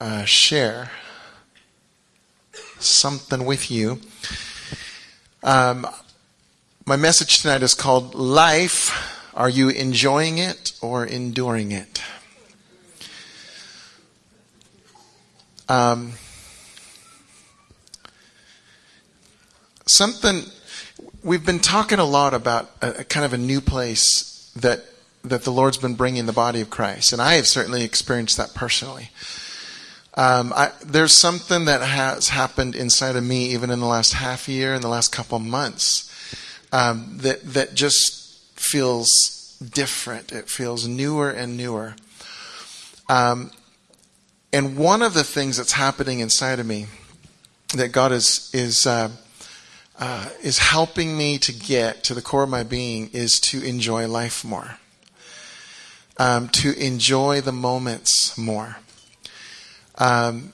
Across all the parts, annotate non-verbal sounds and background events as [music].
uh, share something with you. Um, my message tonight is called Life. Are you enjoying it or enduring it? Um, something we've been talking a lot about a, a, kind of a new place that that the Lord's been bringing the body of Christ, and I have certainly experienced that personally. Um, I, there's something that has happened inside of me, even in the last half year, in the last couple months, um, that that just feels different. It feels newer and newer. Um, and one of the things that's happening inside of me that God is is uh, uh, is helping me to get to the core of my being is to enjoy life more, um, to enjoy the moments more. Um,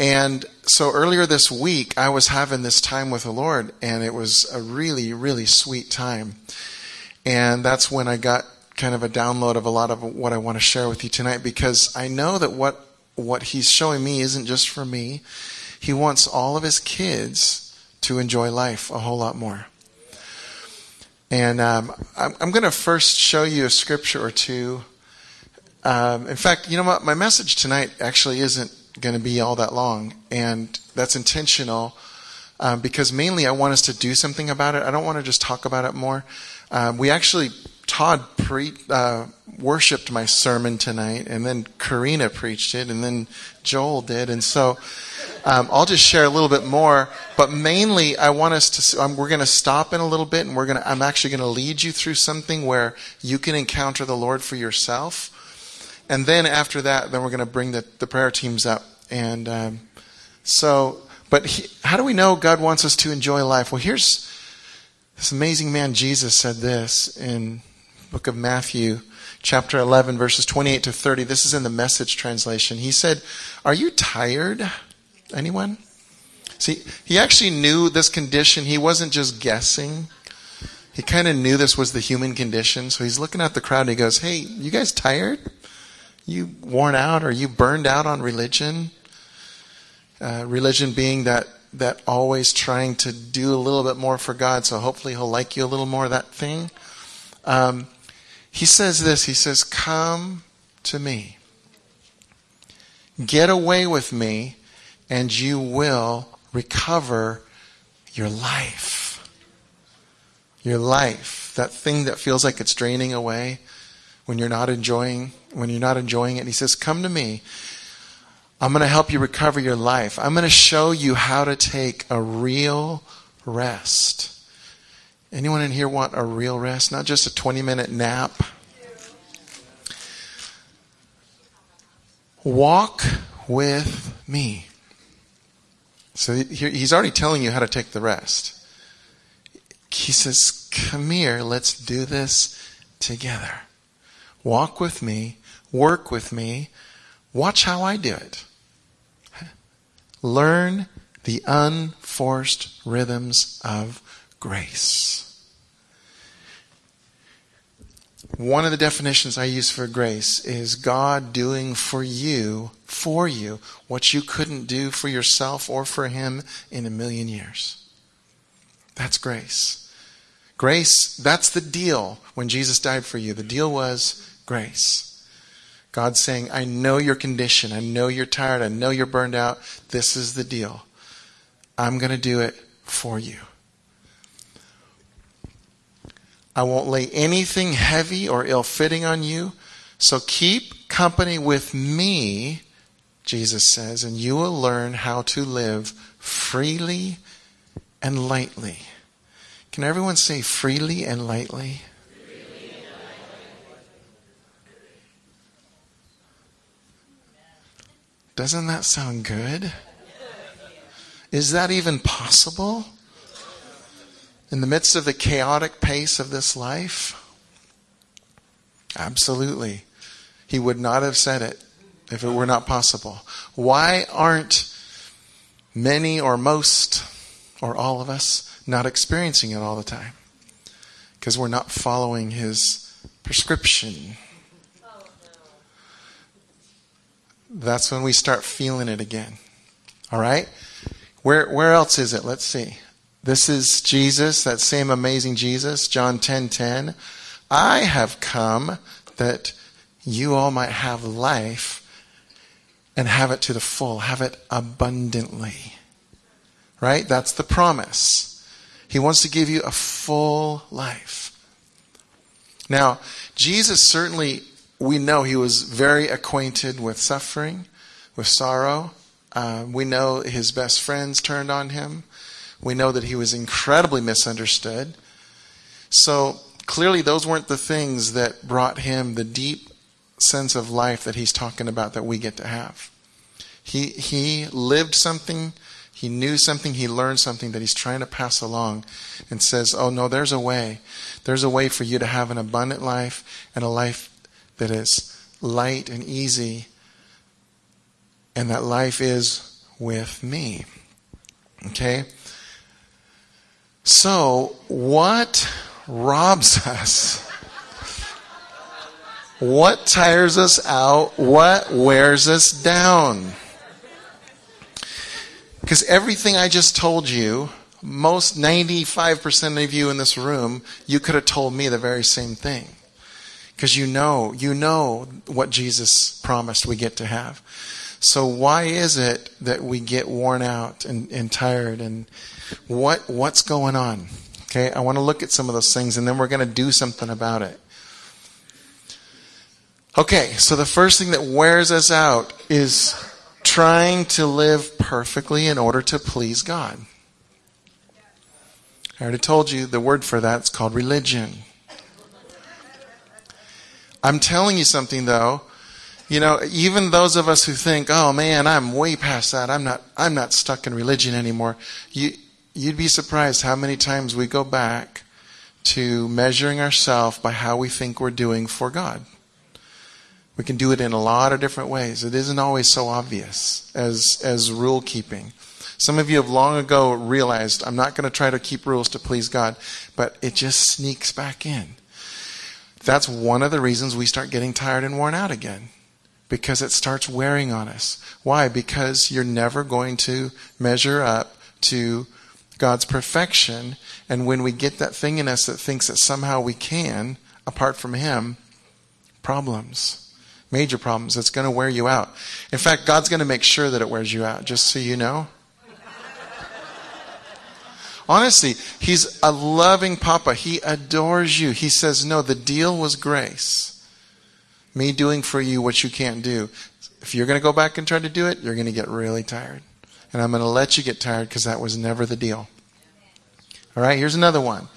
and so earlier this week, I was having this time with the Lord, and it was a really, really sweet time. And that's when I got kind of a download of a lot of what I want to share with you tonight because I know that what what he's showing me isn't just for me. He wants all of his kids to enjoy life a whole lot more. And um, I'm, I'm going to first show you a scripture or two. Um, in fact, you know what? My message tonight actually isn't going to be all that long, and that's intentional um, because mainly I want us to do something about it. I don't want to just talk about it more. Um, we actually Todd pre- uh, worshipped my sermon tonight, and then Karina preached it, and then Joel did, and so um, I'll just share a little bit more, but mainly I want us to. Um, we're going to stop in a little bit, and we're going to. I'm actually going to lead you through something where you can encounter the Lord for yourself, and then after that, then we're going to bring the, the prayer teams up, and um, so. But he, how do we know God wants us to enjoy life? Well, here's this amazing man Jesus said this in book of Matthew chapter 11 verses 28 to 30 this is in the message translation he said are you tired Anyone? See, he actually knew this condition. He wasn't just guessing. He kind of knew this was the human condition. So he's looking at the crowd and he goes, Hey, you guys tired? You worn out? Are you burned out on religion? Uh, religion being that, that always trying to do a little bit more for God, so hopefully he'll like you a little more, that thing. Um, he says this He says, Come to me. Get away with me and you will recover your life. Your life. That thing that feels like it's draining away when you're not enjoying when you're not enjoying it. And he says, Come to me. I'm going to help you recover your life. I'm going to show you how to take a real rest. Anyone in here want a real rest? Not just a 20 minute nap. Walk with me. So he's already telling you how to take the rest. He says, Come here, let's do this together. Walk with me, work with me, watch how I do it. Learn the unforced rhythms of grace. One of the definitions I use for grace is God doing for you, for you, what you couldn't do for yourself or for Him in a million years. That's grace. Grace, that's the deal when Jesus died for you. The deal was grace. God saying, I know your condition. I know you're tired. I know you're burned out. This is the deal. I'm going to do it for you. I won't lay anything heavy or ill fitting on you. So keep company with me, Jesus says, and you will learn how to live freely and lightly. Can everyone say freely and lightly? Doesn't that sound good? Is that even possible? in the midst of the chaotic pace of this life? Absolutely. He would not have said it if it were not possible. Why aren't many or most or all of us not experiencing it all the time? Because we're not following his prescription. That's when we start feeling it again. All right? Where, where else is it? Let's see. This is Jesus, that same amazing Jesus, John 10 10. I have come that you all might have life and have it to the full, have it abundantly. Right? That's the promise. He wants to give you a full life. Now, Jesus certainly, we know he was very acquainted with suffering, with sorrow. Uh, we know his best friends turned on him. We know that he was incredibly misunderstood. So clearly, those weren't the things that brought him the deep sense of life that he's talking about that we get to have. He, he lived something, he knew something, he learned something that he's trying to pass along and says, Oh, no, there's a way. There's a way for you to have an abundant life and a life that is light and easy, and that life is with me. Okay? So, what robs [laughs] us? What tires us out? What wears us down? Because everything I just told you, most 95% of you in this room, you could have told me the very same thing. Because you know, you know what Jesus promised we get to have. So why is it that we get worn out and, and tired and what, what's going on? Okay, I want to look at some of those things and then we're going to do something about it. Okay, so the first thing that wears us out is trying to live perfectly in order to please God. I already told you the word for that is called religion. I'm telling you something though. You know, even those of us who think, "Oh man, I'm way past that. I'm not I'm not stuck in religion anymore." You you'd be surprised how many times we go back to measuring ourselves by how we think we're doing for God. We can do it in a lot of different ways. It isn't always so obvious as, as rule keeping. Some of you have long ago realized I'm not going to try to keep rules to please God, but it just sneaks back in. That's one of the reasons we start getting tired and worn out again. Because it starts wearing on us. Why? Because you're never going to measure up to God's perfection. And when we get that thing in us that thinks that somehow we can, apart from Him, problems major problems. It's going to wear you out. In fact, God's going to make sure that it wears you out, just so you know. Honestly, He's a loving Papa. He adores you. He says, No, the deal was grace. Me doing for you what you can't do. If you're going to go back and try to do it, you're going to get really tired. And I'm going to let you get tired because that was never the deal. All right, here's another one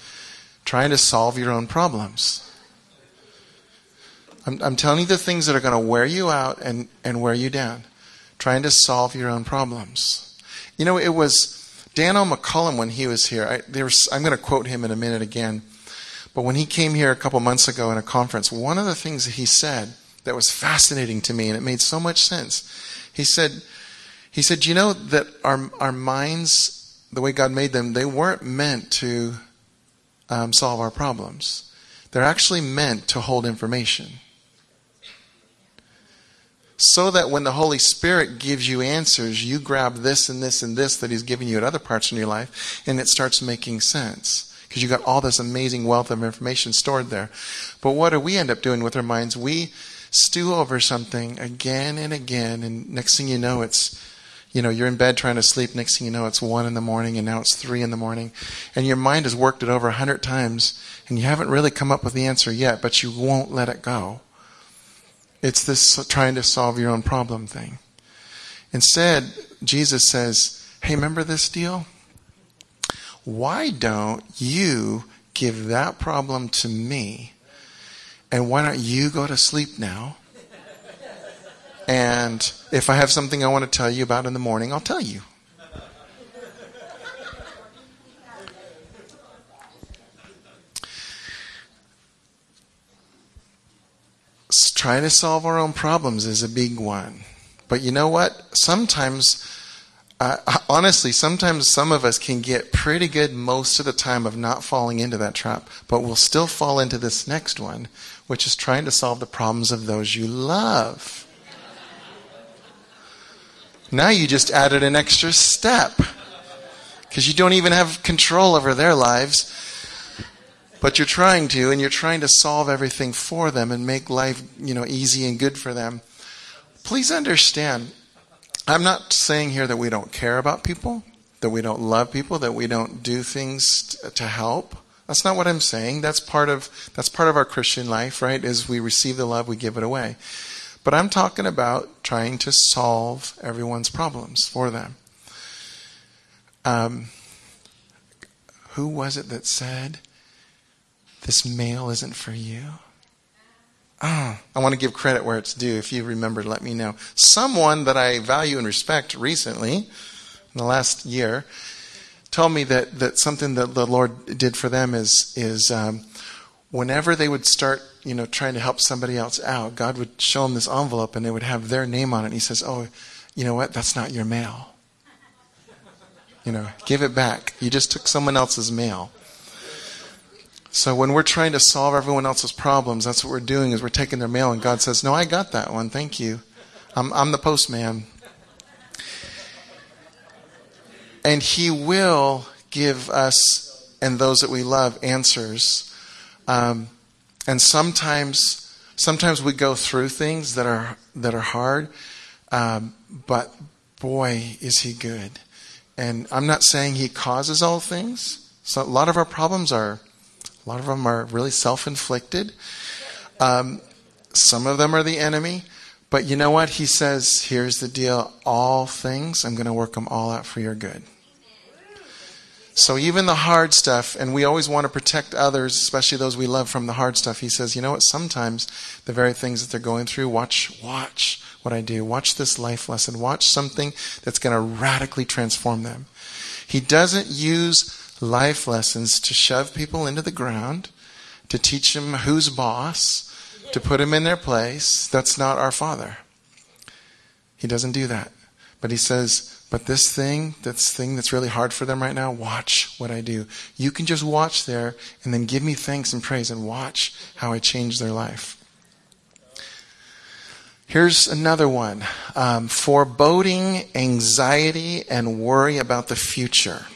trying to solve your own problems. I'm, I'm telling you the things that are going to wear you out and, and wear you down. Trying to solve your own problems. You know, it was Daniel McCollam when he was here. I, was, I'm going to quote him in a minute again. But when he came here a couple months ago in a conference, one of the things that he said that was fascinating to me and it made so much sense. He said, he said, you know that our, our minds, the way God made them, they weren't meant to um, solve our problems. They're actually meant to hold information so that when the Holy Spirit gives you answers, you grab this and this and this that He's giving you at other parts in your life, and it starts making sense. Because you've got all this amazing wealth of information stored there. But what do we end up doing with our minds? We stew over something again and again, and next thing you know, it's you know, you're in bed trying to sleep. Next thing you know, it's one in the morning, and now it's three in the morning, and your mind has worked it over a hundred times, and you haven't really come up with the answer yet, but you won't let it go. It's this trying to solve your own problem thing. Instead, Jesus says, Hey, remember this deal? Why don't you give that problem to me? And why don't you go to sleep now? And if I have something I want to tell you about in the morning, I'll tell you. Trying to solve our own problems is a big one. But you know what? Sometimes, uh, honestly, sometimes some of us can get pretty good most of the time of not falling into that trap, but we'll still fall into this next one, which is trying to solve the problems of those you love. Now you just added an extra step because you don't even have control over their lives. But you're trying to, and you're trying to solve everything for them and make life, you know, easy and good for them. Please understand, I'm not saying here that we don't care about people, that we don't love people, that we don't do things to help. That's not what I'm saying. That's part of that's part of our Christian life, right? Is we receive the love, we give it away. But I'm talking about trying to solve everyone's problems for them. Um, who was it that said, This mail isn't for you? Oh, I want to give credit where it's due. If you remember, let me know. Someone that I value and respect recently, in the last year, told me that, that something that the Lord did for them is, is um, whenever they would start, you know, trying to help somebody else out, God would show them this envelope and they would have their name on it. And he says, Oh, you know what? That's not your mail. You know, give it back. You just took someone else's mail. So when we're trying to solve everyone else's problems, that's what we're doing is we're taking their mail and God says, "No, I got that one. Thank you. I'm I'm the postman." And he will give us and those that we love answers. Um, and sometimes sometimes we go through things that are that are hard, um, but boy, is he good. And I'm not saying he causes all things. So a lot of our problems are, a lot of them are really self-inflicted. Um, some of them are the enemy. But you know what? He says, here's the deal. All things, I'm going to work them all out for your good. So even the hard stuff, and we always want to protect others, especially those we love from the hard stuff. He says, you know what? Sometimes the very things that they're going through, watch, watch what I do. Watch this life lesson. Watch something that's going to radically transform them. He doesn't use life lessons to shove people into the ground, to teach them who's boss, to put them in their place. That's not our Father. He doesn't do that. But he says, but this thing, this thing that's really hard for them right now, watch what I do. You can just watch there and then give me thanks and praise and watch how I change their life. Here's another one um, foreboding, anxiety, and worry about the future.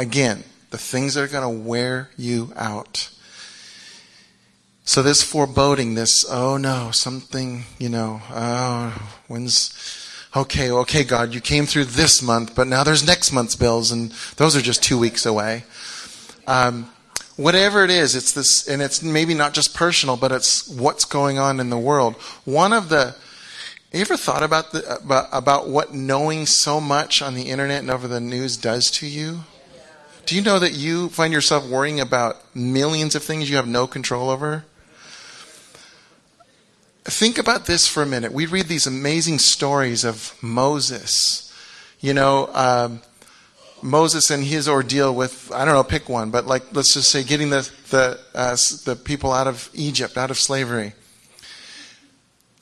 Again, the things that are going to wear you out. So, this foreboding, this, oh no, something, you know, oh, when's, okay, okay, God, you came through this month, but now there's next month's bills, and those are just two weeks away. Um, whatever it is, it's this, and it's maybe not just personal, but it's what's going on in the world. One of the, you ever thought about the, about, about what knowing so much on the internet and over the news does to you? Do you know that you find yourself worrying about millions of things you have no control over? Think about this for a minute. We read these amazing stories of Moses. You know, um, Moses and his ordeal with I don't know, pick one, but like let's just say getting the the uh, the people out of Egypt, out of slavery.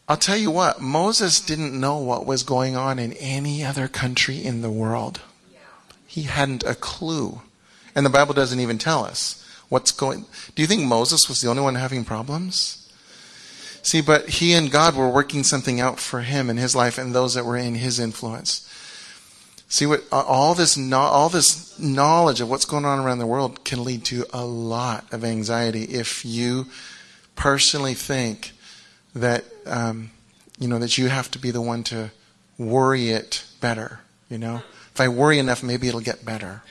I'll tell you what, Moses didn't know what was going on in any other country in the world. He hadn't a clue. And the Bible doesn't even tell us what's going Do you think Moses was the only one having problems? See, but he and God were working something out for him in his life and those that were in his influence. See what all this all this knowledge of what's going on around the world can lead to a lot of anxiety if you personally think that um, you know that you have to be the one to worry it better. You know, if I worry enough, maybe it'll get better.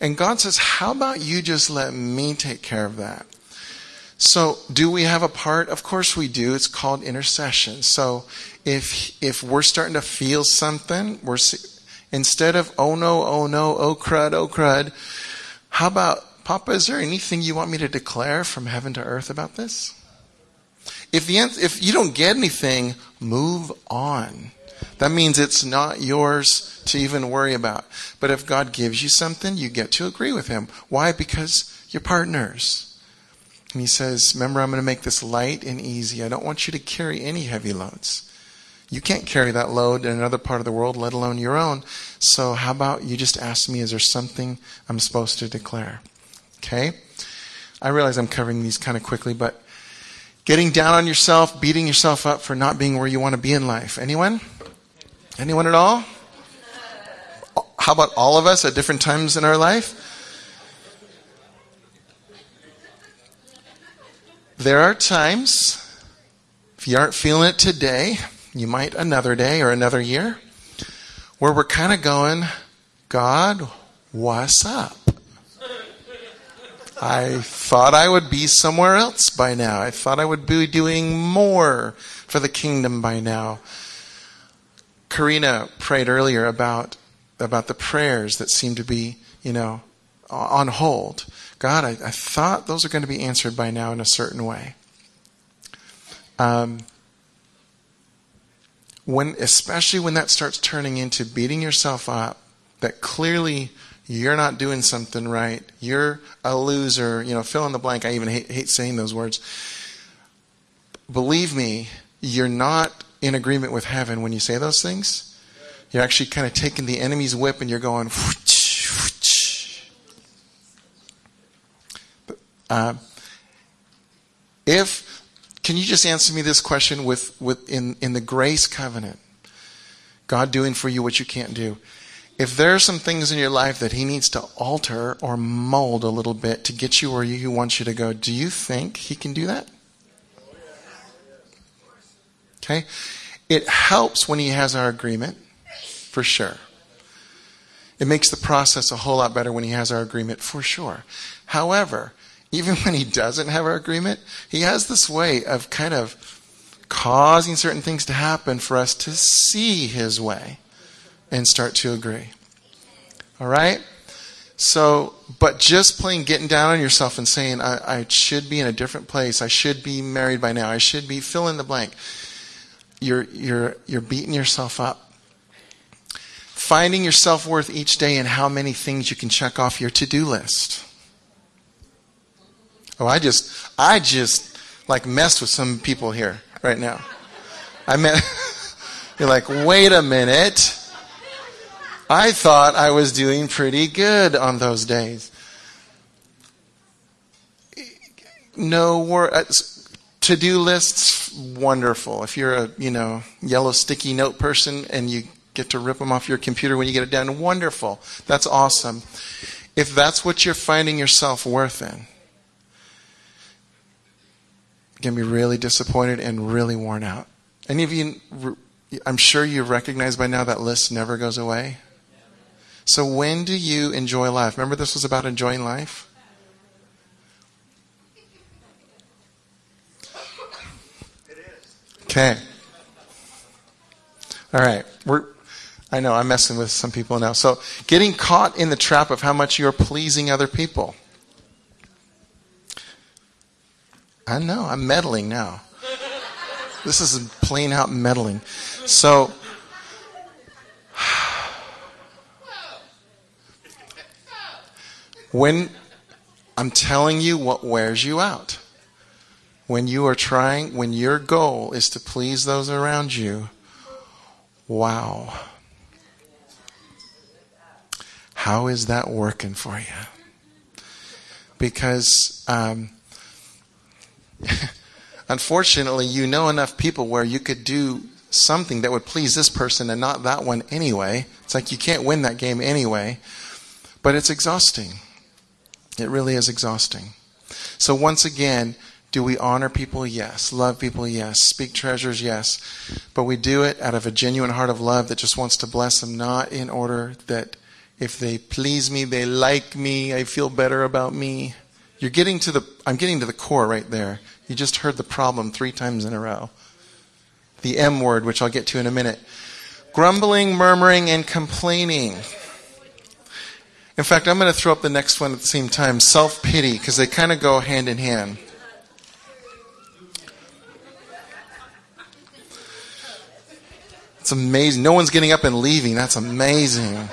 And God says, "How about you just let me take care of that?" So, do we have a part? Of course we do. It's called intercession. So, if if we're starting to feel something, we're instead of oh no, oh no, oh crud, oh crud, how about Papa? Is there anything you want me to declare from heaven to earth about this? If the if you don't get anything, move on. That means it's not yours to even worry about. But if God gives you something, you get to agree with Him. Why? Because you're partners. And He says, Remember, I'm going to make this light and easy. I don't want you to carry any heavy loads. You can't carry that load in another part of the world, let alone your own. So, how about you just ask me, is there something I'm supposed to declare? Okay? I realize I'm covering these kind of quickly, but Getting down on yourself, beating yourself up for not being where you want to be in life. Anyone? Anyone at all? Uh, how about all of us at different times in our life? There are times, if you aren't feeling it today, you might another day or another year, where we're kind of going, God, what's up? I thought I would be somewhere else by now. I thought I would be doing more for the kingdom by now. Karina prayed earlier about about the prayers that seem to be, you know, on hold. God, I, I thought those are going to be answered by now in a certain way. Um, when, especially when that starts turning into beating yourself up, that clearly you're not doing something right, you're a loser, you know, fill in the blank. I even hate, hate saying those words. Believe me, you're not in agreement with heaven when you say those things. You're actually kind of taking the enemy's whip and you're going. Uh, if can you just answer me this question with, with in, in the grace covenant, God doing for you what you can't do. If there are some things in your life that He needs to alter or mold a little bit to get you where He wants you to go, do you think He can do that? Okay? It helps when He has our agreement, for sure. It makes the process a whole lot better when He has our agreement, for sure. However, even [laughs] when He doesn't have our agreement, He has this way of kind of causing certain things to happen for us to see His way and start to agree. All right? So, but just plain getting down on yourself and saying, I, I, should be in a different place. I should be married by now. I should be fill in the blank. You're, you're, you're beating yourself up. Finding your self worth each day and how many things you can check off your to do list. Oh, I just, I just like messed with some people here right now. I met, [laughs] you're like, wait a minute. I thought I was doing pretty good on those days. No word. Uh, Uh, to do lists, wonderful. If you're a, you know, yellow sticky note person and you get to rip them off your computer when you get it done, wonderful. That's awesome. If that's what you're finding yourself worth in, you're going to be really disappointed and really worn out. Any of you, I'm sure you recognize by now that list never goes away. So when do you enjoy life? Remember this was about enjoying life? Okay. All right. We're I know I'm messing with some people now. So, getting caught in the trap of how much you're pleasing other people. I know, I'm meddling now. This is plain out meddling. So, [sighs] When I'm telling you what wears you out. When you are trying, when your goal is to please those around you, wow. How is that working for you? Because, um, [laughs] unfortunately, you know enough people where you could do something that would please this person and not that one anyway. It's like you can't win that game anyway, but it's exhausting. It really is exhausting. So, once again, do we honor people? Yes. Love people? Yes. Speak treasures? Yes. But we do it out of a genuine heart of love that just wants to bless them, not in order that if they please me, they like me, I feel better about me. You're getting to the, I'm getting to the core right there. You just heard the problem three times in a row. The M word, which I'll get to in a minute. Grumbling, murmuring, and complaining. In fact, I'm going to throw up the next one at the same time self pity, because they kind of go hand in hand. It's amazing. No one's getting up and leaving. That's amazing. [laughs]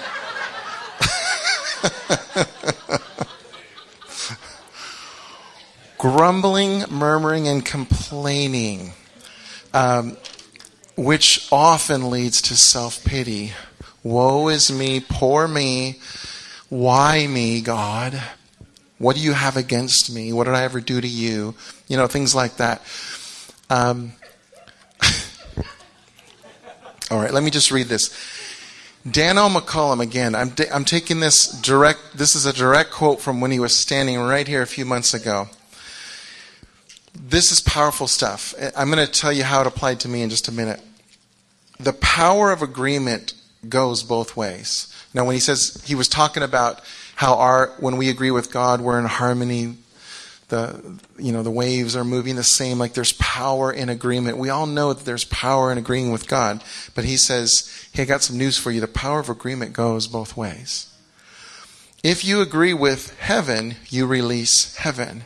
Grumbling, murmuring, and complaining, um, which often leads to self pity. Woe is me, poor me. Why me, God? What do you have against me? What did I ever do to you? You know, things like that. Um, all right, let me just read this. Daniel McCollam, again, I'm, I'm taking this direct, this is a direct quote from when he was standing right here a few months ago. This is powerful stuff. I'm going to tell you how it applied to me in just a minute. The power of agreement goes both ways. Now, when he says, he was talking about how our, when we agree with God, we're in harmony the you know the waves are moving the same like there's power in agreement. We all know that there's power in agreeing with god but he says hey i got some news for you. The power of agreement goes both ways. If you agree with heaven you release heaven.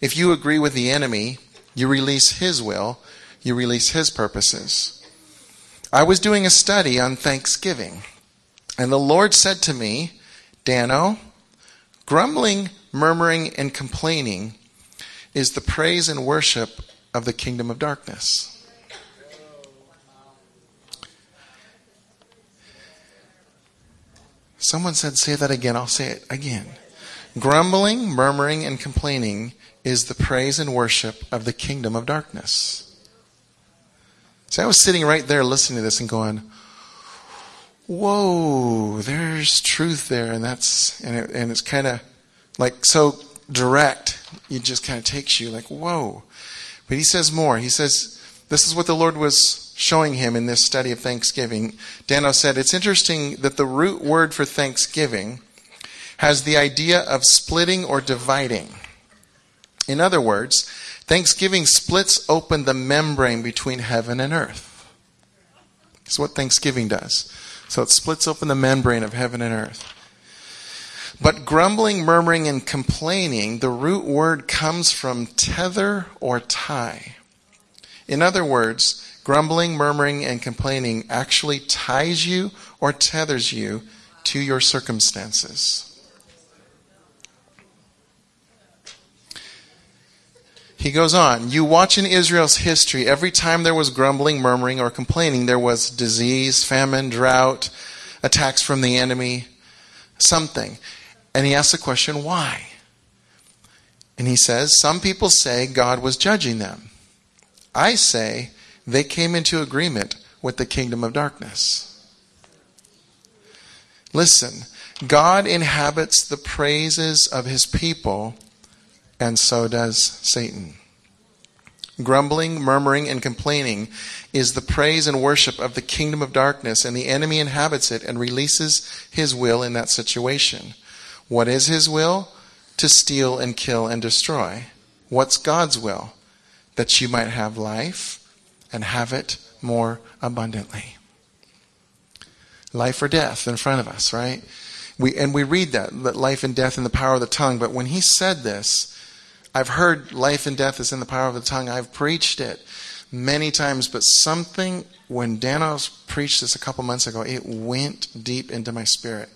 If you agree with the enemy you release his will you release his purposes. I was doing a study on thanksgiving and the lord said to me dano grumbling murmuring, and complaining is the praise and worship of the kingdom of darkness. Someone said, Say that again. I'll say it again. Grumbling, murmuring, and complaining is the praise and worship of the kingdom of darkness. See, I was sitting right there listening to this and going, Whoa, there's truth there. And that's, and, it, and it's kind of like so direct, it just kind of takes you like, whoa. But he says more. He says, this is what the Lord was showing him in this study of Thanksgiving. Dano said, it's interesting that the root word for Thanksgiving has the idea of splitting or dividing. In other words, Thanksgiving splits open the membrane between heaven and earth. That's what Thanksgiving does. So it splits open the membrane of heaven and earth. But grumbling, murmuring, and complaining, the root word comes from tether or tie. In other words, grumbling, murmuring, and complaining actually ties you or tethers you to your circumstances. He goes on, you watch in Israel's history, every time there was grumbling, murmuring, or complaining, there was disease, famine, drought, attacks from the enemy, something. And he asks the question, why? And he says, Some people say God was judging them. I say they came into agreement with the kingdom of darkness. Listen, God inhabits the praises of his people, and so does Satan. Grumbling, murmuring, and complaining is the praise and worship of the kingdom of darkness, and the enemy inhabits it and releases his will in that situation. What is his will? To steal and kill and destroy. What's God's will? That you might have life and have it more abundantly. Life or death in front of us, right? We, and we read that, that life and death in the power of the tongue. But when he said this, I've heard life and death is in the power of the tongue. I've preached it many times, but something, when Danos preached this a couple months ago, it went deep into my spirit.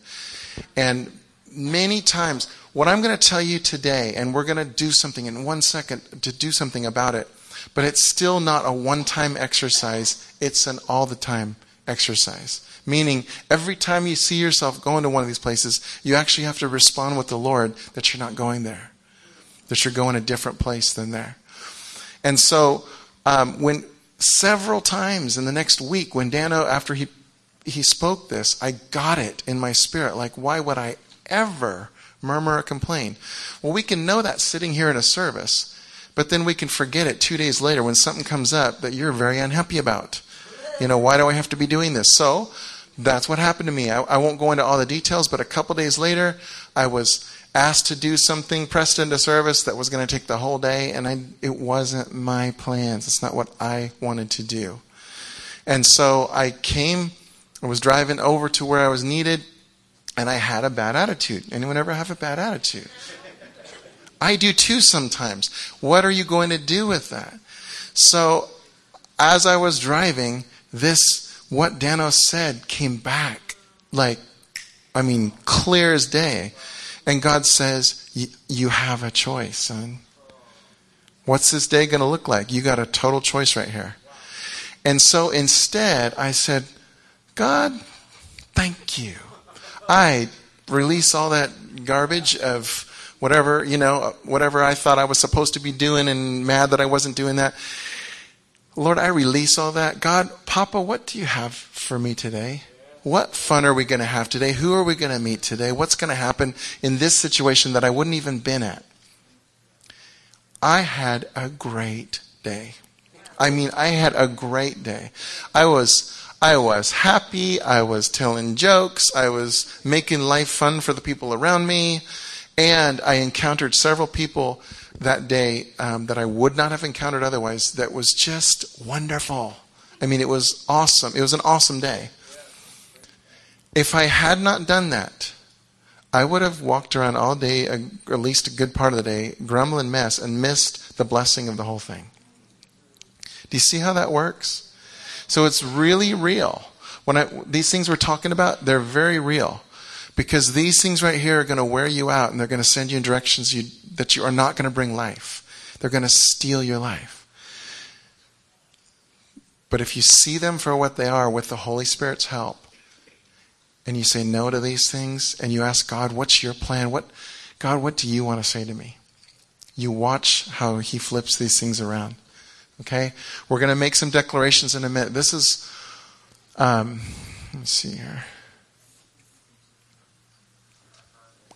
And many times. What I'm going to tell you today, and we're going to do something in one second to do something about it, but it's still not a one time exercise, it's an all the time exercise. Meaning, every time you see yourself going to one of these places, you actually have to respond with the Lord that you're not going there, that you're going a different place than there. And so, um, when several times in the next week, when Dano, after he he spoke this, I got it in my spirit. Like, why would I ever murmur or complain. Well, we can know that sitting here in a service, but then we can forget it two days later when something comes up that you're very unhappy about. You know, why do I have to be doing this? So, that's what happened to me. I, I won't go into all the details, but a couple days later, I was asked to do something, pressed into service that was going to take the whole day, and I, it wasn't my plans. It's not what I wanted to do. And so I came, I was driving over to where I was needed, and I had a bad attitude. Anyone ever have a bad attitude? I do too sometimes. What are you going to do with that? So, as I was driving, this, what Danos said, came back like, I mean, clear as day. And God says, You have a choice. What's this day going to look like? You got a total choice right here. And so instead, I said, God, thank you. I release all that garbage of whatever, you know, whatever I thought I was supposed to be doing and mad that I wasn't doing that. Lord, I release all that. God, Papa, what do you have for me today? What fun are we going to have today? Who are we going to meet today? What's going to happen in this situation that I wouldn't even been at? I had a great day. I mean, I had a great day. I was I was happy. I was telling jokes. I was making life fun for the people around me. And I encountered several people that day um, that I would not have encountered otherwise that was just wonderful. I mean, it was awesome. It was an awesome day. If I had not done that, I would have walked around all day, at least a good part of the day, grumbling mess and missed the blessing of the whole thing. Do you see how that works? So it's really real. When I, these things we're talking about, they're very real. Because these things right here are going to wear you out and they're going to send you in directions you, that you are not going to bring life. They're going to steal your life. But if you see them for what they are with the Holy Spirit's help, and you say no to these things, and you ask God, what's your plan? What, God, what do you want to say to me? You watch how He flips these things around. Okay? We're going to make some declarations in a minute. This is, um, let's see here.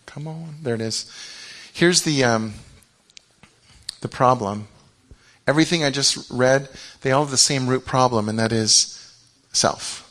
Come on. There it is. Here's the, um, the problem. Everything I just read, they all have the same root problem, and that is self.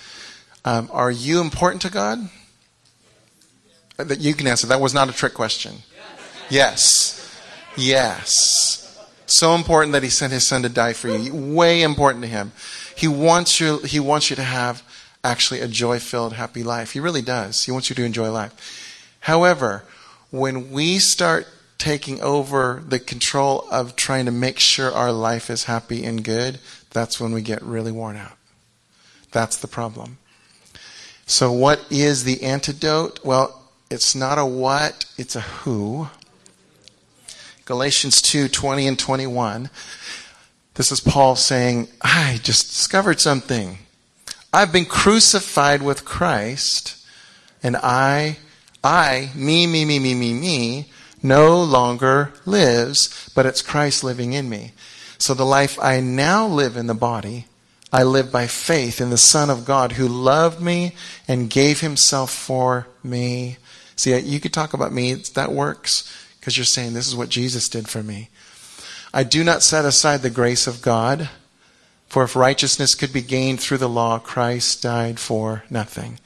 Um, are you important to God? That you can answer. That was not a trick question. Yes, yes. So important that He sent His Son to die for you. Way important to Him. He wants you. He wants you to have actually a joy-filled, happy life. He really does. He wants you to enjoy life. However, when we start taking over the control of trying to make sure our life is happy and good, that's when we get really worn out. That's the problem. So, what is the antidote? Well, it's not a what, it's a who. Galatians 2 20 and 21. This is Paul saying, I just discovered something. I've been crucified with Christ, and I I, me, me, me, me, me, me, no longer lives, but it's Christ living in me. So the life I now live in the body, I live by faith in the Son of God who loved me and gave himself for me. See, uh, you could talk about me, that works because you're saying this is what Jesus did for me. I do not set aside the grace of God, for if righteousness could be gained through the law, Christ died for nothing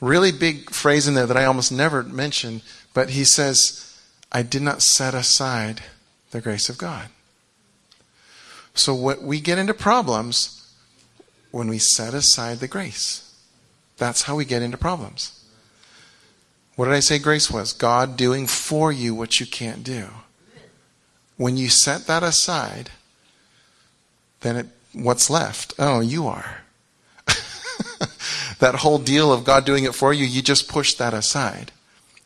really big phrase in there that I almost never mention, but he says, I did not set aside the grace of God. So what we get into problems when we set aside the grace. That's how we get into problems. What did I say grace was? God doing for you what you can't do. When you set that aside, then it, what's left? Oh, you are [laughs] that whole deal of God doing it for you, you just pushed that aside.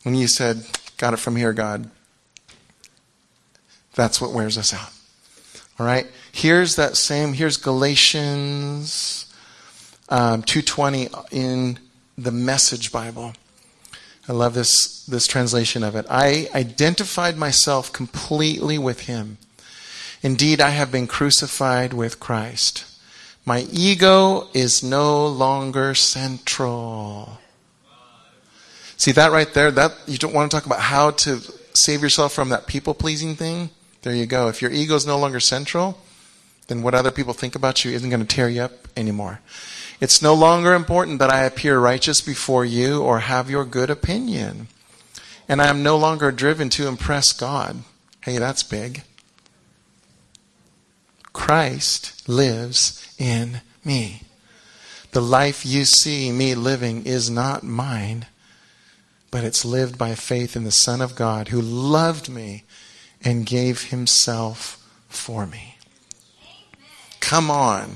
When you said, Got it from here, God. That's what wears us out. All right? Here's that same, here's Galatians um, 2.20 in the Message Bible. I love this, this translation of it. I identified myself completely with him. Indeed, I have been crucified with Christ. My ego is no longer central. See that right there? That you don't want to talk about how to save yourself from that people pleasing thing? There you go. If your ego is no longer central, then what other people think about you isn't going to tear you up anymore. It's no longer important that I appear righteous before you or have your good opinion. And I am no longer driven to impress God. Hey, that's big. Christ lives in me. The life you see me living is not mine, but it's lived by faith in the Son of God who loved me and gave himself for me. Come on. [laughs]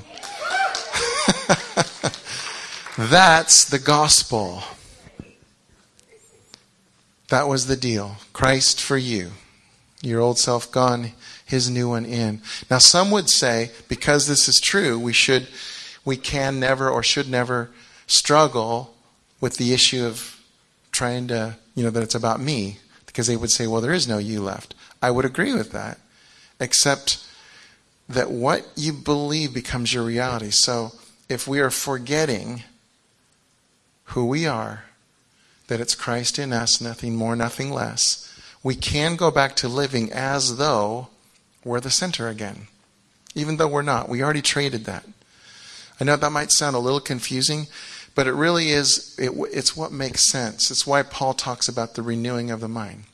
That's the gospel. That was the deal. Christ for you. Your old self gone, his new one in. Now some would say, because this is true, we should, we can never or should never struggle with the issue of trying to, you know, that it's about me. Because they would say, well, there is no you left. I would agree with that. Except that what you believe becomes your reality. So if we are forgetting who we are, that it's Christ in us, nothing more, nothing less, we can go back to living as though we're the center again. Even though we're not. We already traded that. I know that might sound a little confusing, but it really is, it, it's what makes sense. It's why Paul talks about the renewing of the mind.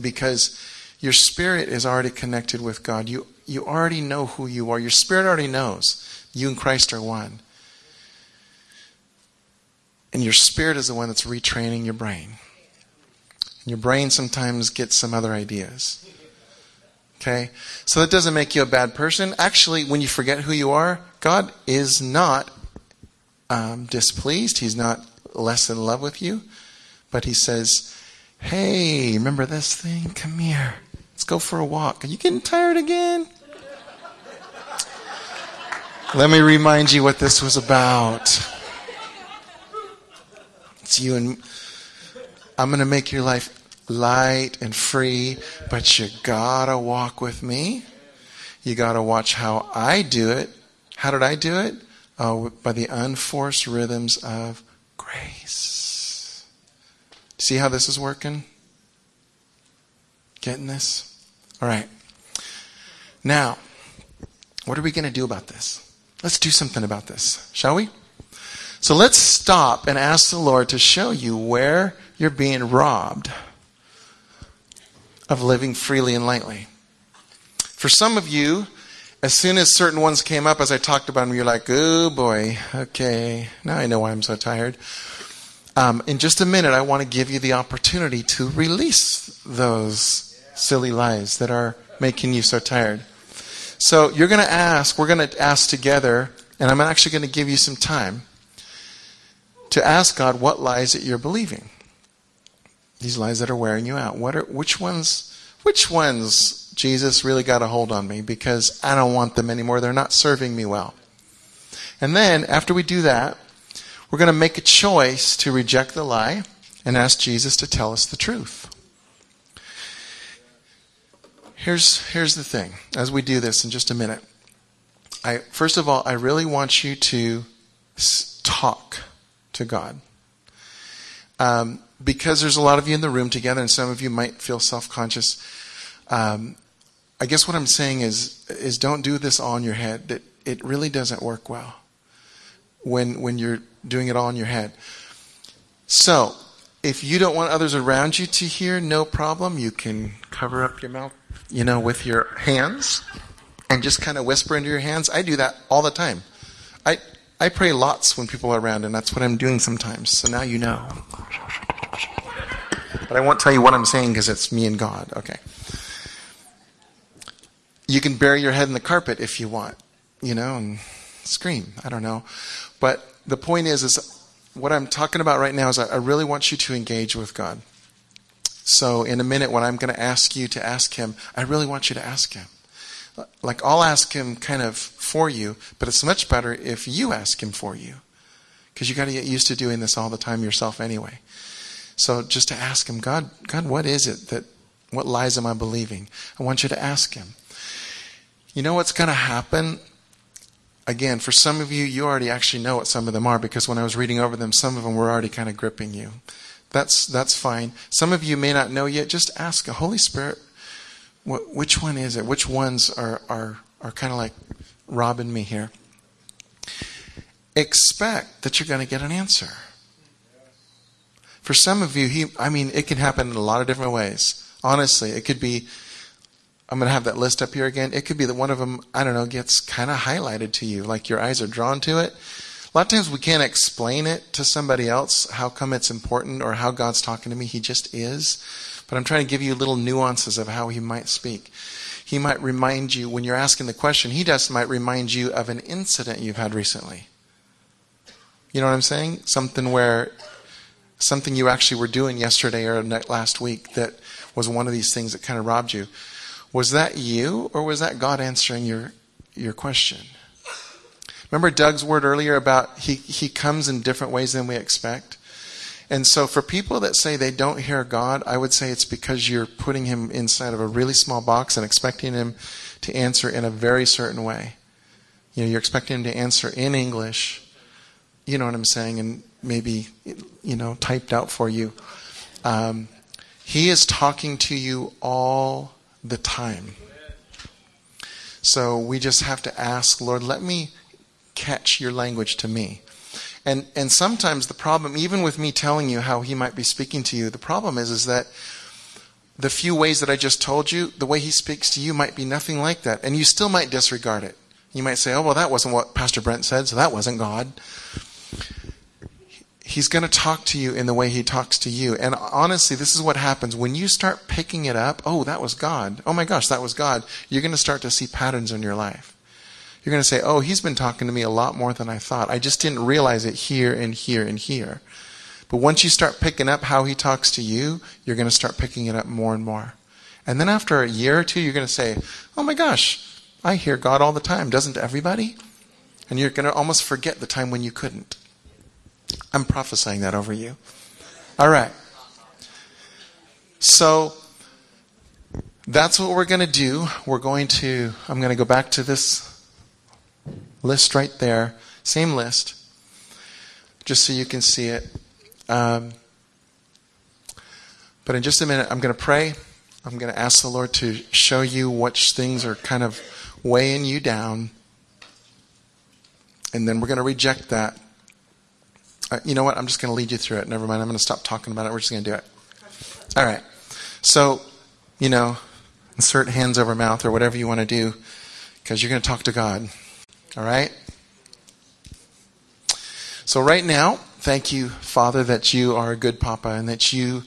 Because your spirit is already connected with God. You, you already know who you are. Your spirit already knows. You and Christ are one. And your spirit is the one that's retraining your brain. And your brain sometimes gets some other ideas. Okay? So that doesn't make you a bad person. Actually, when you forget who you are, God is not um, displeased. He's not less in love with you. But He says, Hey, remember this thing? Come here. Let's go for a walk. Are you getting tired again? Let me remind you what this was about. It's you and I'm going to make your life light and free, but you gotta walk with me. You gotta watch how I do it. How did I do it? Oh, by the unforced rhythms of grace. See how this is working? Getting this? All right. Now, what are we going to do about this? Let's do something about this, shall we? So let's stop and ask the Lord to show you where you're being robbed of living freely and lightly. For some of you, as soon as certain ones came up, as I talked about them, you're like, oh boy, okay, now I know why I'm so tired. Um, in just a minute, I want to give you the opportunity to release those silly lies that are making you so tired. So you're going to ask, we're going to ask together, and I'm actually going to give you some time to ask God what lies that you're believing. These lies that are wearing you out. What are which ones which ones Jesus really got a hold on me because I don't want them anymore. They're not serving me well. And then after we do that, we're going to make a choice to reject the lie and ask Jesus to tell us the truth. Here's, here's the thing as we do this in just a minute. I, first of all, I really want you to talk to God. Um, because there's a lot of you in the room together, and some of you might feel self-conscious. Um, I guess what I'm saying is is don't do this all in your head. It it really doesn't work well when when you're doing it all in your head. So if you don't want others around you to hear, no problem. You can cover up your mouth, you know, with your hands and just kind of whisper into your hands. I do that all the time. I I pray lots when people are around, and that's what I'm doing sometimes. So now you know. But I won't tell you what I'm saying because it's me and God. Okay. You can bury your head in the carpet if you want, you know, and scream. I don't know. But the point is, is what I'm talking about right now is I, really want you to engage with God. So in a minute, when I'm going to ask you to ask Him, I really want you to ask Him. Like I'll ask Him kind of for you, but it's much better if you ask Him for you. Because you got to get used to doing this all the time yourself anyway. So just to ask Him, God, God, what is it that, what lies am I believing? I want you to ask Him. You know what's going to happen again, for some of you, you already actually know what some of them are because when I was reading over them, some of them were already kind of gripping you. That's, that's fine. Some of you may not know yet. Just ask the Holy Spirit, what, which one is it? Which ones are, are, are kind of like robbing me here? Expect that you're going to get an answer. For some of you, he, I mean, it can happen in a lot of different ways. Honestly, it could be I'm going to have that list up here again. It could be that one of them, I don't know, gets kind of highlighted to you, like your eyes are drawn to it. A lot of times we can't explain it to somebody else, how come it's important or how God's talking to me. He just is. But I'm trying to give you little nuances of how He might speak. he might remind you, when you're asking the question, he just might remind you of an incident you've had recently. You know what I'm saying? Something where, something you actually were doing yesterday or last week that was one of these things that kind of robbed you. Was that you or was that God answering your, your question? Remember Doug's word earlier about he, he comes in different ways than we expect? And so for people that say they don't hear God, I would say it's because you're putting him inside of a really small box and expecting him to answer in a very certain way. You know, you're expecting him to answer in English. You know what I'm saying? And maybe, you know, typed out for you. Um, he is talking to you all the time. So we just have to ask, Lord, let me catch your language to me. And and sometimes the problem, even with me telling you how he might be speaking to you, the problem is is that the few ways that I just told you, the way he speaks to you might be nothing like that, and you still might disregard it. You might say, "Oh, well, that wasn't what Pastor Brent said, so that wasn't God." He's going to talk to you in the way he talks to you. And honestly, this is what happens when you start picking it up. Oh, that was God. Oh my gosh, that was God. You're going to start to see patterns in your life. You're going to say, oh, he's been talking to me a lot more than I thought. I just didn't realize it here and here and here. But once you start picking up how he talks to you, you're going to start picking it up more and more. And then after a year or two, you're going to say, oh my gosh, I hear God all the time. Doesn't everybody? And you're going to almost forget the time when you couldn't. I'm prophesying that over you. All right. So that's what we're going to do. We're going to, I'm going to go back to this List right there. Same list. Just so you can see it. Um, but in just a minute, I'm going to pray. I'm going to ask the Lord to show you which things are kind of weighing you down. And then we're going to reject that. Uh, you know what? I'm just going to lead you through it. Never mind. I'm going to stop talking about it. We're just going to do it. All right. So, you know, insert hands over mouth or whatever you want to do because you're going to talk to God. All right? So, right now, thank you, Father, that you are a good Papa and that you.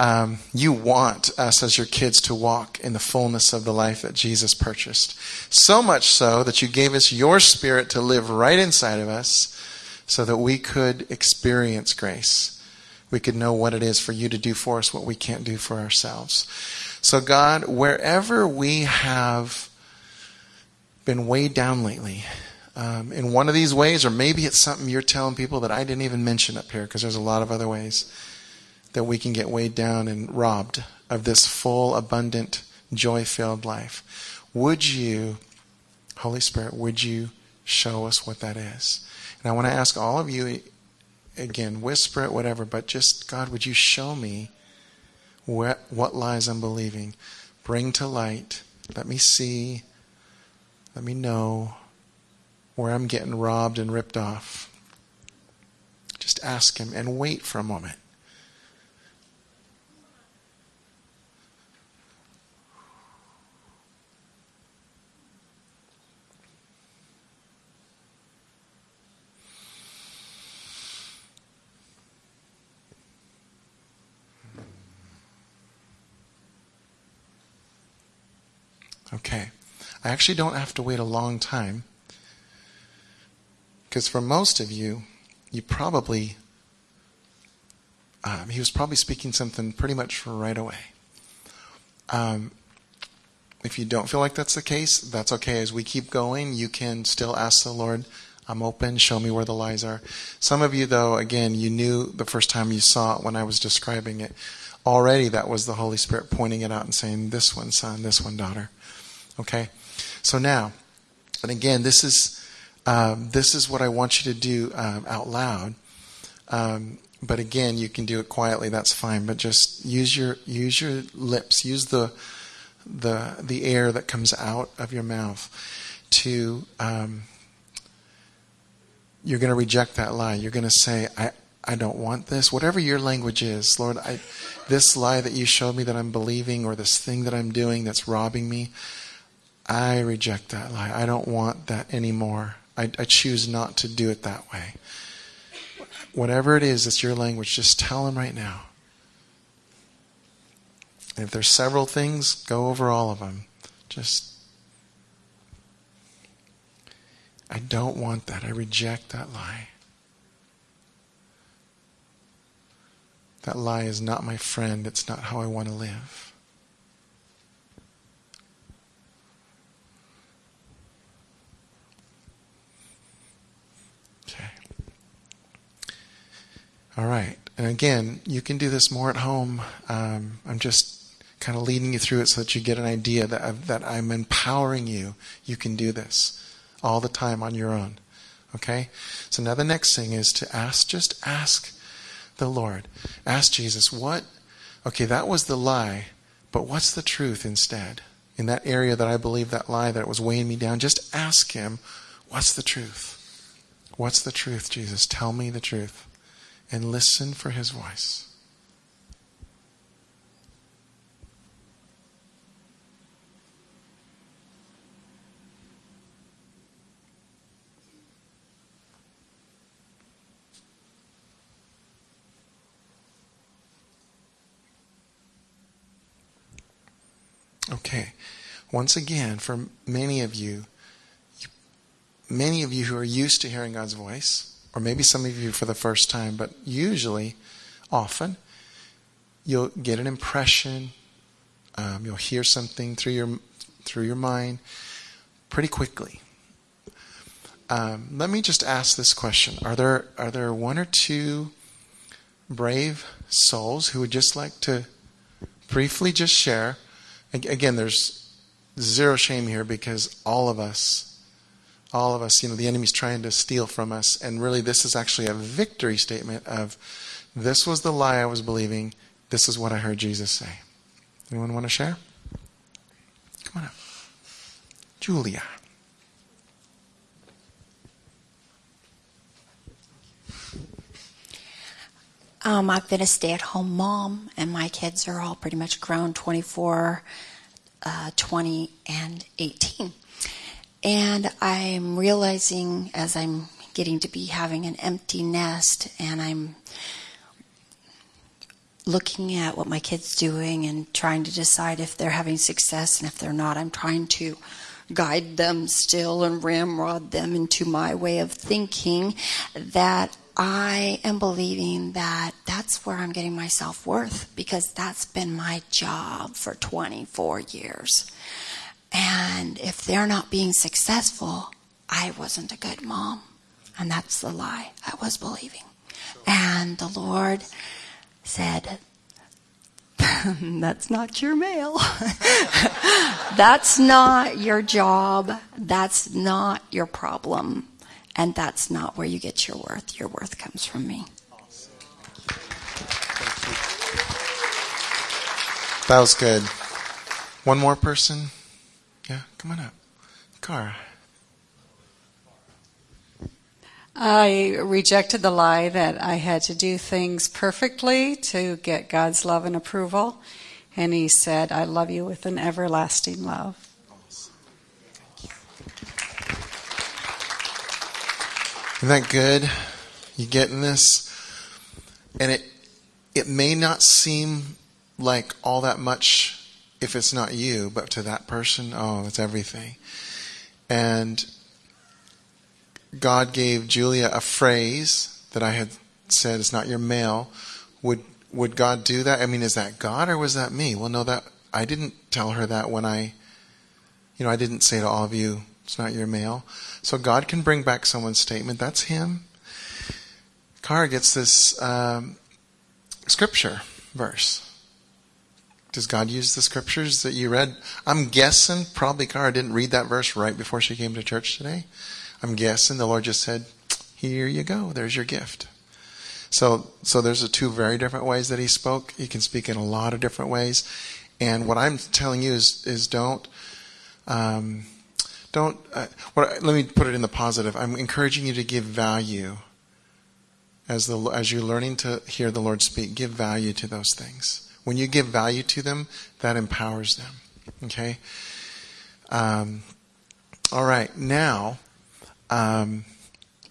Um, you want us as your kids to walk in the fullness of the life that Jesus purchased. So much so that you gave us your spirit to live right inside of us so that we could experience grace. We could know what it is for you to do for us, what we can't do for ourselves. So, God, wherever we have been weighed down lately um, in one of these ways, or maybe it's something you're telling people that I didn't even mention up here because there's a lot of other ways that we can get weighed down and robbed of this full, abundant, joy filled life. Would you, Holy Spirit, would you show us what that is? And I want to ask all of you, again, whisper it, whatever, but just, God, would you show me what, what lies I'm believing? Bring to light. Let me see. Let me know where I'm getting robbed and ripped off. Just ask Him and wait for a moment. Okay. I actually don't have to wait a long time. Because for most of you, you probably, um, he was probably speaking something pretty much right away. Um, if you don't feel like that's the case, that's okay. As we keep going, you can still ask the Lord, I'm open, show me where the lies are. Some of you, though, again, you knew the first time you saw it when I was describing it. Already that was the Holy Spirit pointing it out and saying, This one, son, this one, daughter. Okay? So now, and again, this is um, this is what I want you to do um, out loud. Um, but again, you can do it quietly. That's fine. But just use your use your lips. Use the the the air that comes out of your mouth to. Um, you're going to reject that lie. You're going to say, "I I don't want this." Whatever your language is, Lord, I this lie that you showed me that I'm believing, or this thing that I'm doing that's robbing me. I reject that lie. I don't want that anymore. I, I choose not to do it that way. Whatever it is that's your language, just tell him right now. And if there's several things, go over all of them. Just, I don't want that. I reject that lie. That lie is not my friend. It's not how I want to live. Okay. All right. And again, you can do this more at home. Um, I'm just kind of leading you through it so that you get an idea that, i that I'm empowering you. You can do this all the time on your own. Okay? So now the next thing is to ask, just ask the Lord. Ask Jesus, what, okay, that was the lie, but what's the truth instead? In that area that I believe that lie that it was weighing me down, just ask Him, what's the truth? What's the truth, Jesus? Tell me the truth. And listen for His voice. Okay. Once again, for many of you, many of you who are used to hearing God's voice, or maybe some of you for the first time, but usually, often, you'll get an impression, um, you'll hear something through your through your mind pretty quickly. Um, let me just ask this question: Are there are there one or two brave souls who would just like to briefly just share? Again, there's zero shame here because all of us, all of us, you know, the enemy's trying to steal from us. And really, this is actually a victory statement of this was the lie I was believing. This is what I heard Jesus say. Anyone want to share? Come on up. Julia. Um, I've been a stay at home mom, and my kids are all pretty much grown 24, uh, 20, and 18. And I'm realizing as I'm getting to be having an empty nest and I'm looking at what my kids doing and trying to decide if they're having success and if they're not i'm trying to guide them still and ramrod them into my way of thinking that I am believing that that's where I'm getting my self worth because that's been my job for 24 years. And if they're not being successful, I wasn't a good mom. And that's the lie I was believing. And the Lord said, [laughs] that's not your mail. [laughs] that's not your job. That's not your problem. And that's not where you get your worth. Your worth comes from me. That was good. One more person? Yeah, come on up. Cara. I rejected the lie that I had to do things perfectly to get God's love and approval. And He said, I love you with an everlasting love. Isn't that good? You getting this? And it it may not seem like all that much if it's not you, but to that person, oh, it's everything. And God gave Julia a phrase that I had said it's not your mail. Would would God do that? I mean, is that God or was that me? Well, no, that I didn't tell her that when I, you know, I didn't say to all of you, it's not your mail. So God can bring back someone's statement. That's Him. Cara gets this um, scripture verse. Does God use the scriptures that you read? I'm guessing probably Cara didn't read that verse right before she came to church today. I'm guessing the Lord just said, "Here you go. There's your gift." So, so there's a two very different ways that He spoke. He can speak in a lot of different ways, and what I'm telling you is, is don't. Um, don't. Uh, what, let me put it in the positive. I'm encouraging you to give value as the as you're learning to hear the Lord speak. Give value to those things. When you give value to them, that empowers them. Okay. Um, all right. Now, um,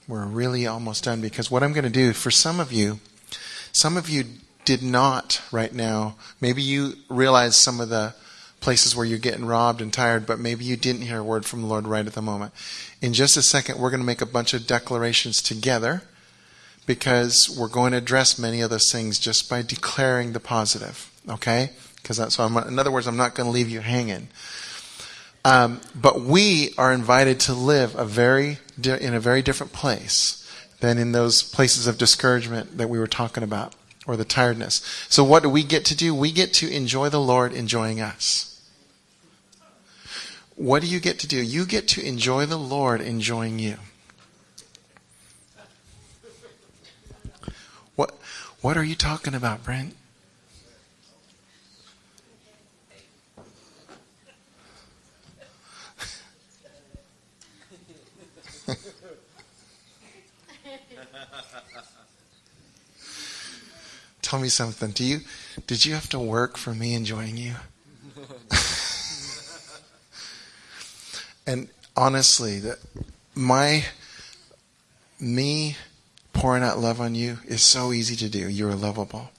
we're really almost done because what I'm going to do for some of you, some of you did not right now. Maybe you realize some of the places where you're getting robbed and tired, but maybe you didn't hear a word from the Lord right at the moment. In just a second, we're going to make a bunch of declarations together because we're going to address many of those things just by declaring the positive. Okay? Because that's so. I'm, in other words, I'm not going to leave you hanging. Um, but we are invited to live a very in a very different place than in those places of discouragement that we were talking about or the tiredness. So what do we get to do? We get to enjoy the Lord enjoying us. What do you get to do? You get to enjoy the Lord enjoying you. What what are you talking about, Brent? [laughs] Tell me something. Do you did you have to work for me enjoying you? [laughs] and honestly, that my me pouring out love on you is so easy to do. You're lovable.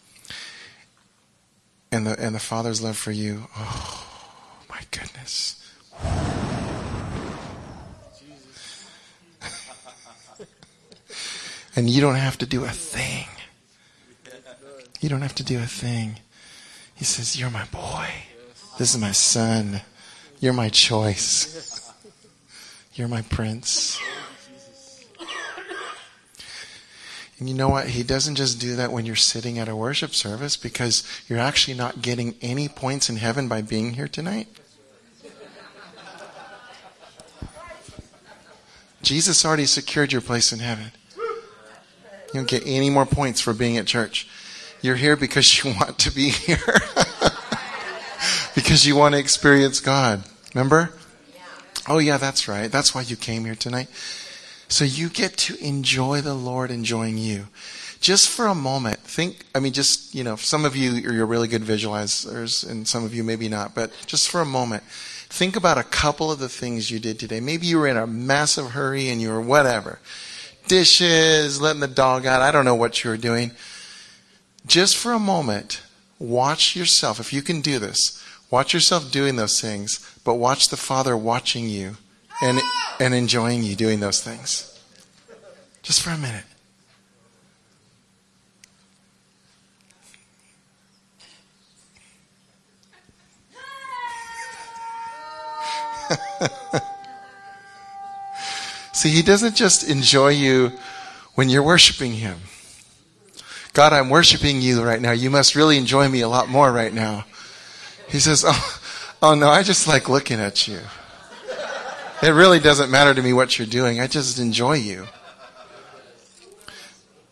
And the and the Father's love for you, oh my goodness. [laughs] and you don't have to do a thing. You don't have to do a thing. He says, You're my boy. This is my son. You're my choice. You're my prince. And you know what? He doesn't just do that when you're sitting at a worship service because you're actually not getting any points in heaven by being here tonight. Jesus already secured your place in heaven. You don't get any more points for being at church. You're here because you want to be here. [laughs] because you want to experience God. Remember? Oh, yeah, that's right. That's why you came here tonight. So you get to enjoy the Lord enjoying you. Just for a moment, think, I mean, just, you know, some of you, you're really good visualizers, and some of you maybe not, but just for a moment, think about a couple of the things you did today. Maybe you were in a massive hurry and you were whatever. Dishes, letting the dog out, I don't know what you were doing just for a moment, watch yourself. If you can do this, watch yourself doing those things, but watch the Father watching you and, and enjoying you doing those things. Just for a minute. [laughs] See, he doesn't just enjoy you when you're worshiping him. God, I'm worshiping you right now. You must really enjoy me a lot more right now. He says, Oh, oh no, I just like looking at you. It really doesn't matter to me what you're doing. I just enjoy you.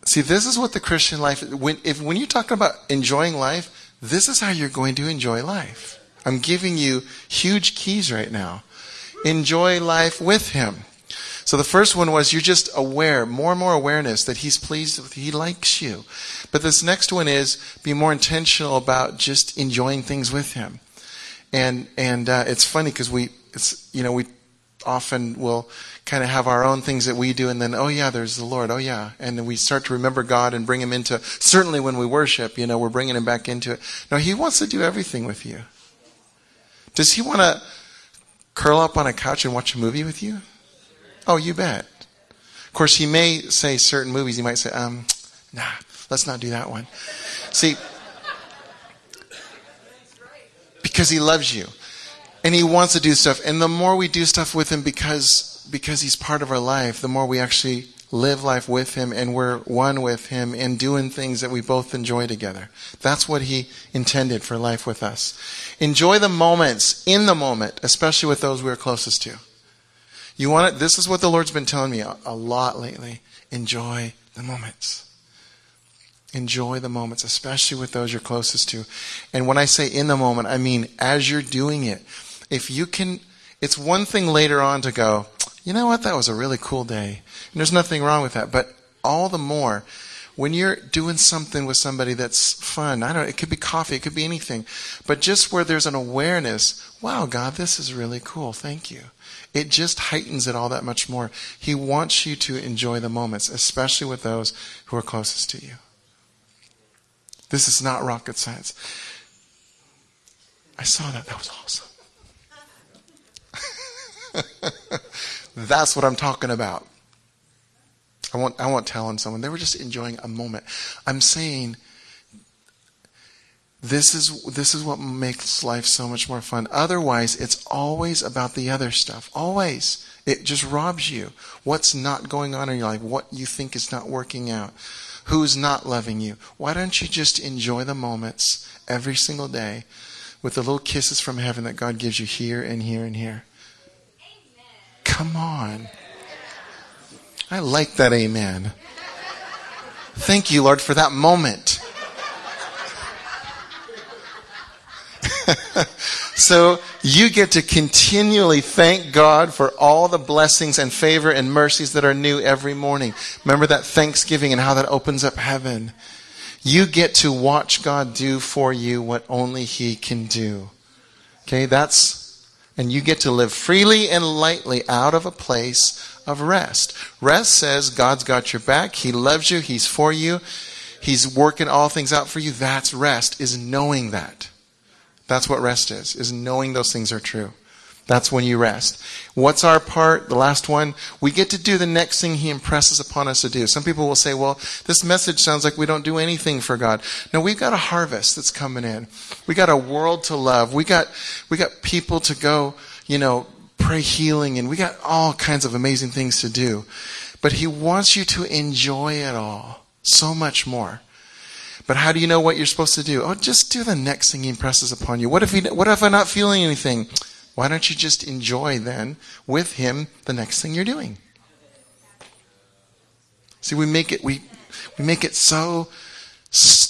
See, this is what the Christian life, when, if, when you're talking about enjoying life, this is how you're going to enjoy life. I'm giving you huge keys right now. Enjoy life with Him. So the first one was you're just aware, more and more awareness that he's pleased with, he likes you. But this next one is be more intentional about just enjoying things with him. And, and, uh, it's funny because we, it's, you know, we often we'll kind of have our own things that we do and then, oh yeah, there's the Lord. Oh yeah. And then we start to remember God and bring him into, certainly when we worship, you know, we're bringing him back into it. No, he wants to do everything with you. Does he want to curl up on a couch and watch a movie with you? Oh, you bet. Of course, he may say certain movies, he might say, um, nah, let's not do that one. See, because he loves you and he wants to do stuff. And the more we do stuff with him because, because he's part of our life, the more we actually live life with him and we're one with him and doing things that we both enjoy together. That's what he intended for life with us. Enjoy the moments in the moment, especially with those we're closest to. You want it? This is what the Lord's been telling me a, a lot lately. Enjoy the moments. Enjoy the moments, especially with those you're closest to. And when I say in the moment, I mean as you're doing it. If you can, it's one thing later on to go, you know what, that was a really cool day. And there's nothing wrong with that. But all the more, when you're doing something with somebody that's fun, I don't know, it could be coffee, it could be anything, but just where there's an awareness, wow, God, this is really cool. Thank you it just heightens it all that much more. He wants you to enjoy the moments, especially with those who are closest to you. This is not rocket science. I saw that. That was awesome. [laughs] That's what I'm talking about. I won't, I won't tell on someone. They were just enjoying a moment. I'm saying this is, this is what makes life so much more fun. Otherwise, it's always about the other stuff. Always. It just robs you. What's not going on in your life? What you think is not working out? Who's not loving you? Why don't you just enjoy the moments every single day with the little kisses from heaven that God gives you here and here and here? Come on. I like that amen. Thank you, Lord, for that moment. [laughs] so you get to continually thank God for all the blessings and favor and mercies that are new every morning. Remember that Thanksgiving and how that opens up heaven. You get to watch God do for you what only He can do. Okay, that's, and you get to live freely and lightly out of a place of rest. Rest says God's got your back. He loves you. He's for you. He's working all things out for you. That's rest, is knowing that. That's what rest is, is knowing those things are true. That's when you rest. What's our part? The last one. We get to do the next thing He impresses upon us to do. Some people will say, well, this message sounds like we don't do anything for God. No, we've got a harvest that's coming in. We got a world to love. We got, we got people to go, you know, pray healing and we got all kinds of amazing things to do. But He wants you to enjoy it all so much more. But how do you know what you're supposed to do? Oh, just do the next thing he impresses upon you. What if he, what if I'm not feeling anything? Why don't you just enjoy then with him the next thing you're doing? See, we make it, we, we make it so,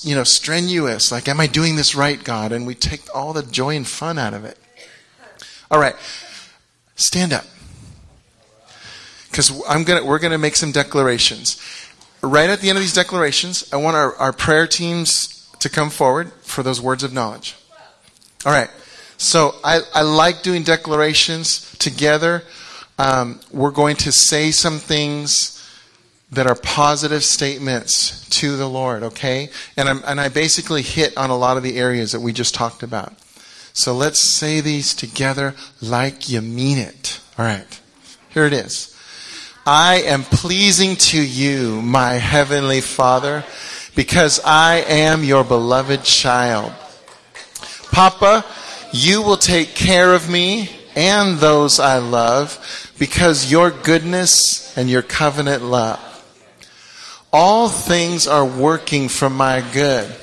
you know, strenuous. Like, am I doing this right, God? And we take all the joy and fun out of it. All right. Stand up. Because I'm gonna, we're gonna make some declarations right at the end of these declarations, I want our, our prayer teams to come forward for those words of knowledge. All right. So I, I like doing declarations together. Um, we're going to say some things that are positive statements to the Lord, okay? And, I'm, and I basically hit on a lot of the areas that we just talked about. So let's say these together like you mean it. All right. Here it is. I am pleasing to you, my heavenly Father, because I am your beloved child. Papa, you will take care of me and those I love because your goodness and your covenant love. All things are working for my good.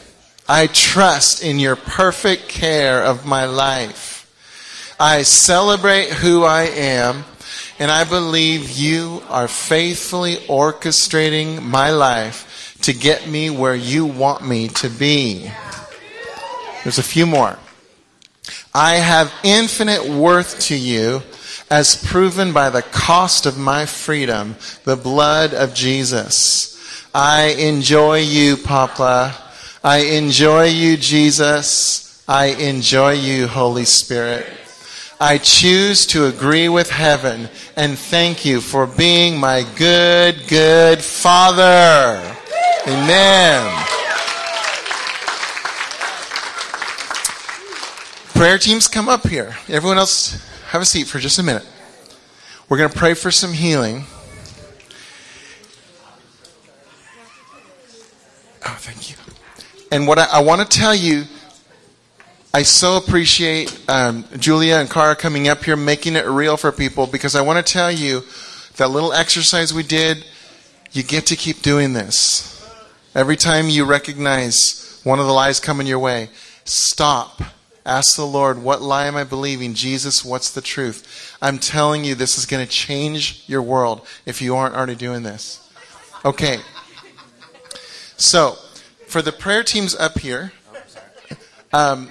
I trust in your perfect care of my life. I celebrate who I am and I believe you are faithfully orchestrating my life to get me where you want me to be. There's a few more. I have infinite worth to you as proven by the cost of my freedom, the blood of Jesus. I enjoy you, Papa. I enjoy you, Jesus. I enjoy you, Holy Spirit. I choose to agree with heaven and thank you for being my good, good Father. Amen. Prayer teams come up here. Everyone else have a seat for just a minute. We're going to pray for some healing. Oh, thank you. And what I, I want to tell you I so appreciate um, Julia and Cara coming up here, making it real for people, because I want to tell you that little exercise we did, you get to keep doing this. Every time you recognize one of the lies coming your way, stop. Ask the Lord, what lie am I believing? Jesus, what's the truth? I'm telling you, this is going to change your world if you aren't already doing this. Okay. So, for the prayer teams up here, um,